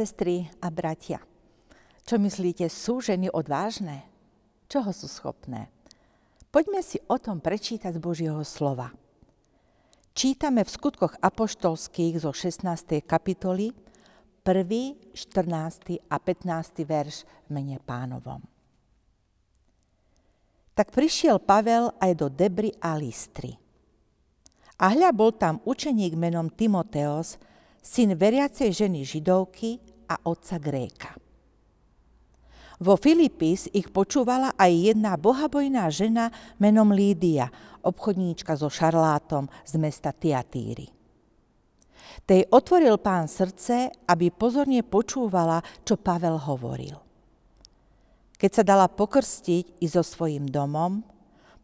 Sestry a bratia, čo myslíte, sú ženy odvážne? Čoho sú schopné? Poďme si o tom prečítať z Božieho slova. Čítame v skutkoch apoštolských zo 16. kapitoly 1., 14. a 15. verš mene pánovom. Tak prišiel Pavel aj do Debry a Listry. A hľa bol tam učeník menom Timoteos, syn veriacej ženy židovky a otca Gréka. Vo Filipis ich počúvala aj jedna bohabojná žena menom Lídia, obchodníčka so šarlátom z mesta Tiatíry. Tej otvoril pán srdce, aby pozorne počúvala, čo Pavel hovoril. Keď sa dala pokrstiť i so svojím domom,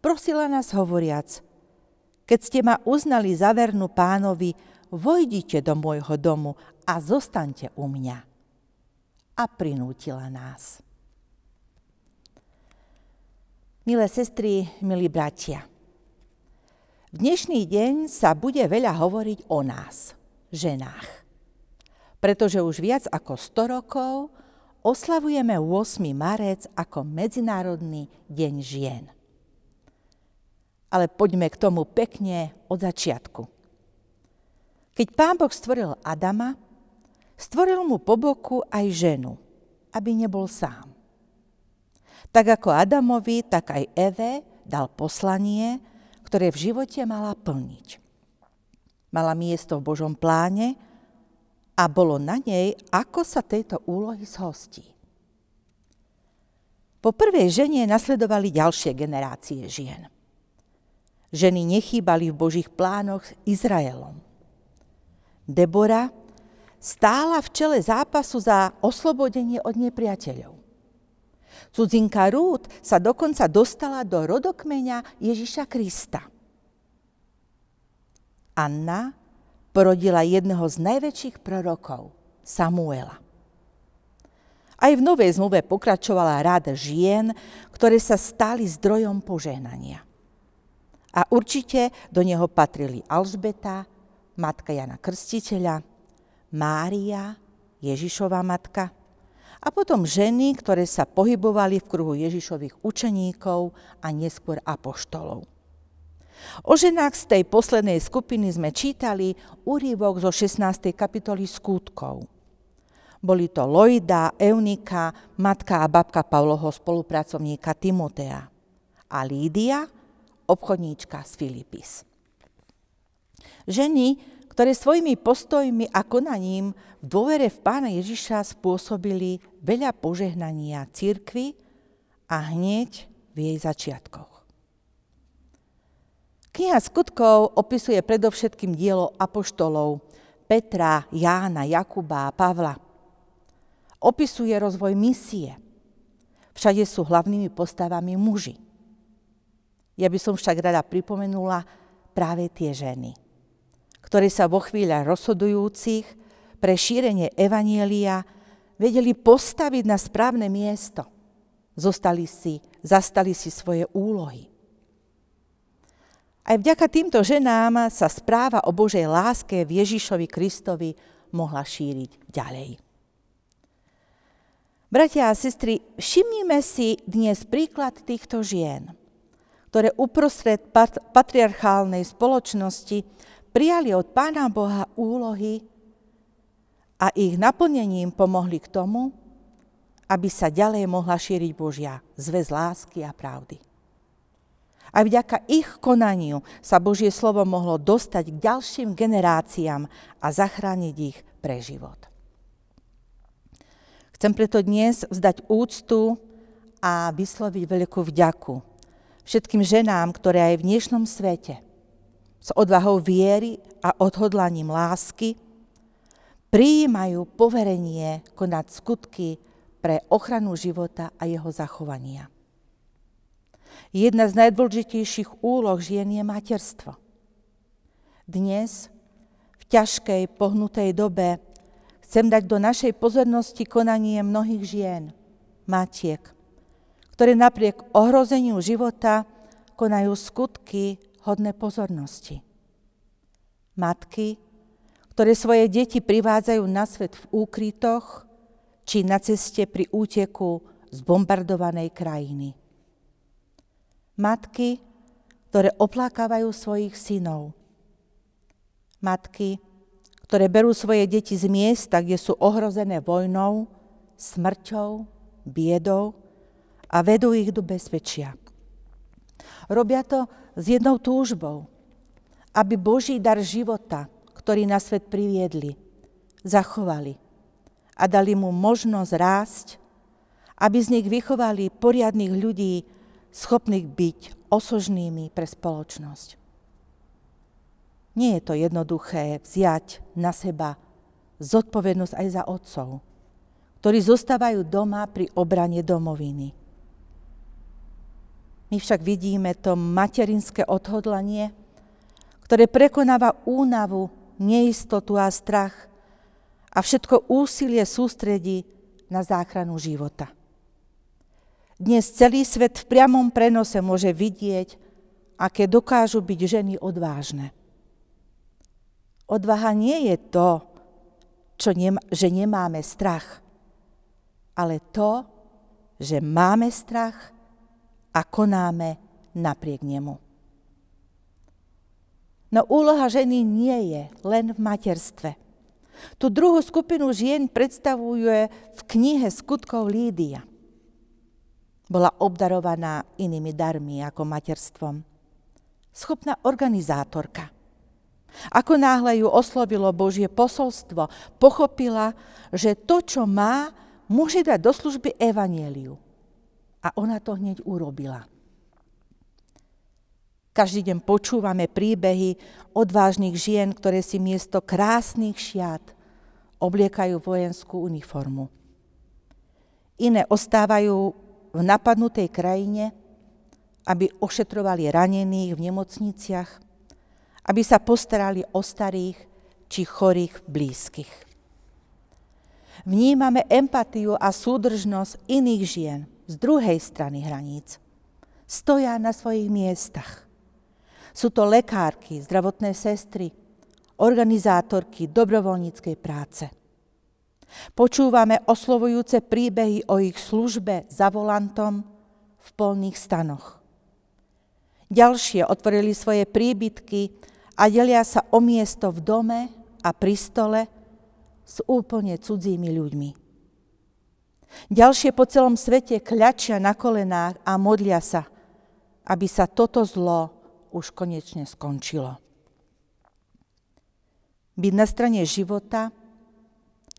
prosila nás hovoriac, keď ste ma uznali za vernú pánovi, vojdite do môjho domu a zostaňte u mňa. A prinútila nás. Milé sestry, milí bratia, v dnešný deň sa bude veľa hovoriť o nás, ženách. Pretože už viac ako 100 rokov oslavujeme 8. marec ako Medzinárodný deň žien. Ale poďme k tomu pekne od začiatku. Keď pán Boh stvoril Adama, stvoril mu po boku aj ženu, aby nebol sám. Tak ako Adamovi, tak aj Eve dal poslanie, ktoré v živote mala plniť. Mala miesto v Božom pláne a bolo na nej, ako sa tejto úlohy zhostí. Po prvej žene nasledovali ďalšie generácie žien. Ženy nechýbali v Božích plánoch s Izraelom. Debora stála v čele zápasu za oslobodenie od nepriateľov. Cudzinka Rút sa dokonca dostala do rodokmeňa Ježiša Krista. Anna porodila jedného z najväčších prorokov, Samuela. Aj v Novej zmluve pokračovala rád žien, ktoré sa stali zdrojom požehnania. A určite do neho patrili Alžbeta, matka Jana Krstiteľa, Mária, Ježišova matka a potom ženy, ktoré sa pohybovali v kruhu Ježišových učeníkov a neskôr apoštolov. O ženách z tej poslednej skupiny sme čítali úrivok zo 16. kapitoly skutkov. Boli to Lojda, Eunika, matka a babka Pavloho spolupracovníka Timotea a Lídia, obchodníčka z Filipis. Ženy, ktoré svojimi postojmi a konaním v dôvere v pána Ježiša spôsobili veľa požehnania církvy a hneď v jej začiatkoch. Kniha skutkov opisuje predovšetkým dielo apoštolov Petra, Jána, Jakuba a Pavla. Opisuje rozvoj misie. Všade sú hlavnými postavami muži. Ja by som však rada pripomenula práve tie ženy – ktorí sa vo chvíľach rozhodujúcich pre šírenie Evanielia vedeli postaviť na správne miesto. Zostali si, zastali si svoje úlohy. Aj vďaka týmto ženám sa správa o Božej láske v Ježišovi Kristovi mohla šíriť ďalej. Bratia a sestry, všimnime si dnes príklad týchto žien, ktoré uprostred patriarchálnej spoločnosti prijali od Pána Boha úlohy a ich naplnením pomohli k tomu, aby sa ďalej mohla šíriť Božia zväz lásky a pravdy. A vďaka ich konaniu sa Božie slovo mohlo dostať k ďalším generáciám a zachrániť ich pre život. Chcem preto dnes vzdať úctu a vysloviť veľkú vďaku všetkým ženám, ktoré aj v dnešnom svete s odvahou viery a odhodlaním lásky prijímajú poverenie konať skutky pre ochranu života a jeho zachovania. Jedna z najdôležitejších úloh žien je materstvo. Dnes, v ťažkej, pohnutej dobe, chcem dať do našej pozornosti konanie mnohých žien, matiek, ktoré napriek ohrozeniu života konajú skutky hodné pozornosti. Matky, ktoré svoje deti privádzajú na svet v úkrytoch či na ceste pri úteku z bombardovanej krajiny. Matky, ktoré oplákávajú svojich synov. Matky, ktoré berú svoje deti z miesta, kde sú ohrozené vojnou, smrťou, biedou a vedú ich do bezpečia. Robia to s jednou túžbou, aby Boží dar života, ktorý na svet priviedli, zachovali a dali mu možnosť rásť, aby z nich vychovali poriadných ľudí, schopných byť osožnými pre spoločnosť. Nie je to jednoduché vziať na seba zodpovednosť aj za otcov, ktorí zostávajú doma pri obrane domoviny. My však vidíme to materinské odhodlanie, ktoré prekonáva únavu, neistotu a strach a všetko úsilie sústredí na záchranu života. Dnes celý svet v priamom prenose môže vidieť, aké dokážu byť ženy odvážne. Odvaha nie je to, čo nem- že nemáme strach, ale to, že máme strach a konáme napriek nemu. No úloha ženy nie je len v materstve. Tu druhú skupinu žien predstavuje v knihe skutkov Lídia. Bola obdarovaná inými darmi ako materstvom. Schopná organizátorka. Ako náhle ju oslovilo Božie posolstvo, pochopila, že to, čo má, môže dať do služby evanieliu. A ona to hneď urobila. Každý deň počúvame príbehy odvážnych žien, ktoré si miesto krásnych šiat obliekajú vojenskú uniformu. Iné ostávajú v napadnutej krajine, aby ošetrovali ranených v nemocniciach, aby sa postarali o starých či chorých blízkych. Vnímame empatiu a súdržnosť iných žien – z druhej strany hraníc. Stoja na svojich miestach. Sú to lekárky, zdravotné sestry, organizátorky dobrovoľníckej práce. Počúvame oslovujúce príbehy o ich službe za volantom v polných stanoch. Ďalšie otvorili svoje príbytky a delia sa o miesto v dome a pri stole s úplne cudzími ľuďmi. Ďalšie po celom svete kľačia na kolenách a modlia sa, aby sa toto zlo už konečne skončilo. Byť na strane života,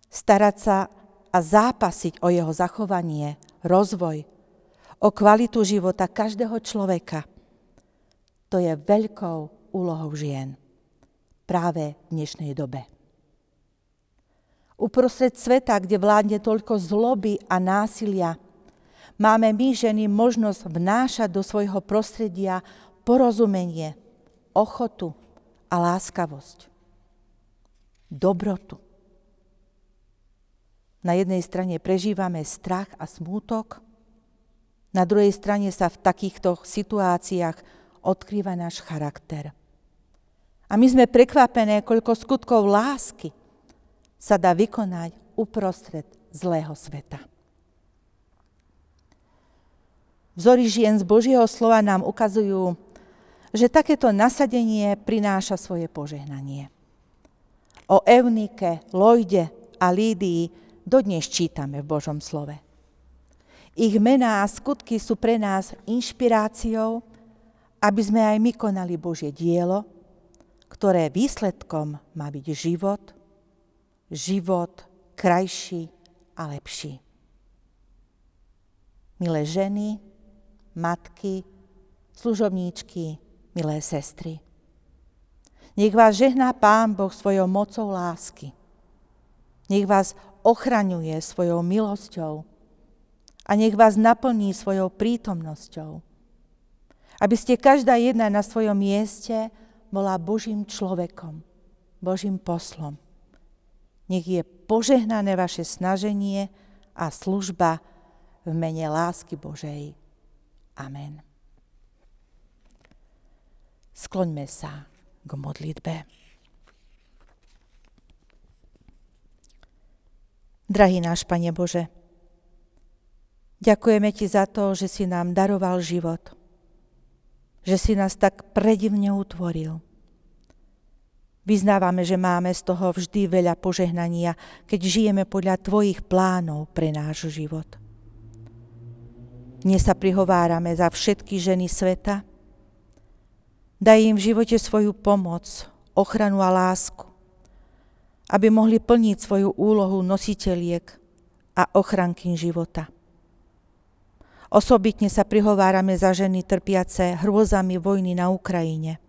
starať sa a zápasiť o jeho zachovanie, rozvoj, o kvalitu života každého človeka, to je veľkou úlohou žien práve v dnešnej dobe. Uprostred sveta, kde vládne toľko zloby a násilia, máme my ženy možnosť vnášať do svojho prostredia porozumenie, ochotu a láskavosť. Dobrotu. Na jednej strane prežívame strach a smútok, na druhej strane sa v takýchto situáciách odkrýva náš charakter. A my sme prekvapené, koľko skutkov lásky, sa dá vykonať uprostred zlého sveta. Vzory žien z Božieho slova nám ukazujú, že takéto nasadenie prináša svoje požehnanie. O Eunike, Lojde a Lídii dodnes čítame v Božom slove. Ich mená a skutky sú pre nás inšpiráciou, aby sme aj my konali Božie dielo, ktoré výsledkom má byť život, život krajší a lepší. Milé ženy, matky, služobníčky, milé sestry. Nech vás žehná Pán Boh svojou mocou lásky. Nech vás ochraňuje svojou milosťou a nech vás naplní svojou prítomnosťou. Aby ste každá jedna na svojom mieste bola Božím človekom, Božím poslom nech je požehnané vaše snaženie a služba v mene lásky Božej. Amen. Skloňme sa k modlitbe. Drahý náš Pane Bože, ďakujeme Ti za to, že si nám daroval život, že si nás tak predivne utvoril. Vyznávame, že máme z toho vždy veľa požehnania, keď žijeme podľa Tvojich plánov pre náš život. Dnes sa prihovárame za všetky ženy sveta. Daj im v živote svoju pomoc, ochranu a lásku aby mohli plniť svoju úlohu nositeľiek a ochranky života. Osobitne sa prihovárame za ženy trpiace hrôzami vojny na Ukrajine.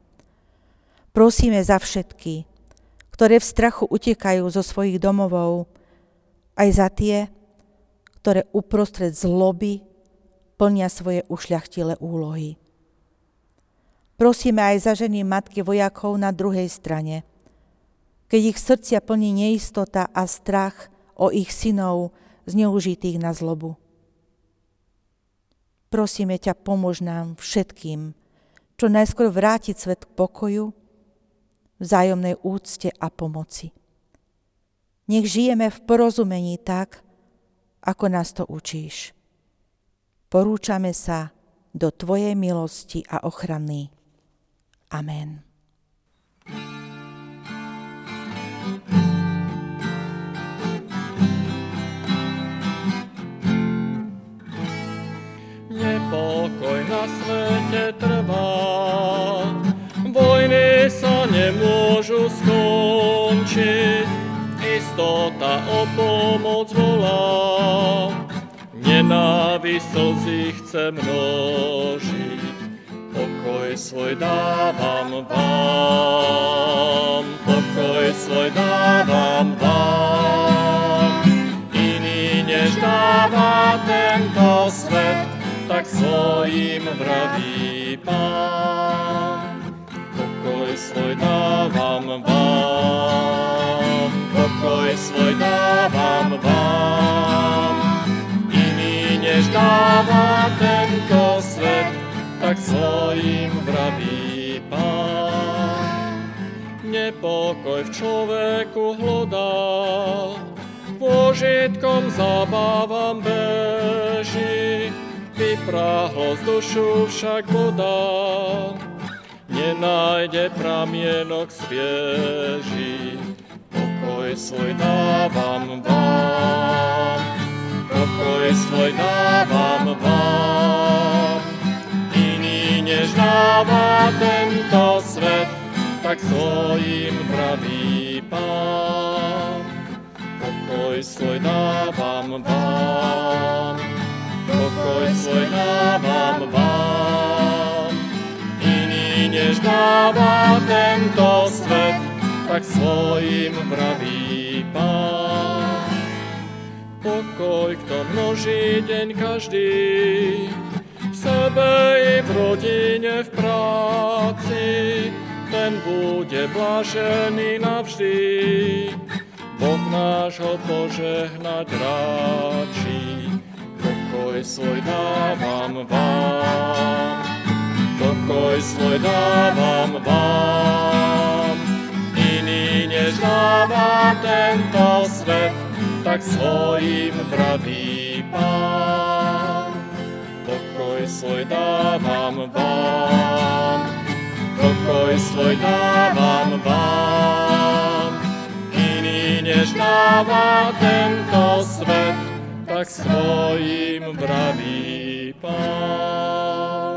Prosíme za všetky, ktoré v strachu utekajú zo svojich domovov, aj za tie, ktoré uprostred zloby plnia svoje ušľachtilé úlohy. Prosíme aj za ženy matky vojakov na druhej strane – keď ich srdcia plní neistota a strach o ich synov zneužitých na zlobu. Prosíme ťa, pomôž nám všetkým, čo najskôr vrátiť svet k pokoju, vzájomnej úcte a pomoci. Nech žijeme v porozumení tak, ako nás to učíš. Porúčame sa do Tvojej milosti a ochrany. Amen. pokoj na svete trvá. Istota o pomoc volá. Nenávisť slzy chce množiť, pokoj svoj dávam vám, pokoj svoj dávam vám. Iný než dáva tento svet, tak svojim vraví Pán. Pokoj svoj dávam vám, dávam vám. Iný než dáva tento svet, tak svojim vraví Pán. Nepokoj v človeku hlodá, požitkom zabávam beží, vypráhlo z dušu však voda, nenájde pramienok svieži. Pokoj svoj dávam vám, pokoj svoj dávam vám. Iný než dáva tento svet, tak svojim praví Pán. Pokoj svoj dávam vám, pokoj svoj dávam vám. Iný než dáva tento svet, tak svojim praví Pokoj, kto množí deň každý, v sebe i v rodine, v práci, ten bude blažený navždy. Boh nášho požehnať ráči pokoj svoj dávam vám. Pokoj svoj dávam vám. Iný než dáva tento svet, tak svojim vraví Pán. Pokoj svoj dávam vám. Pokoj svoj dávam vám. Iný než dáva tento svet, tak svojim vraví Pán.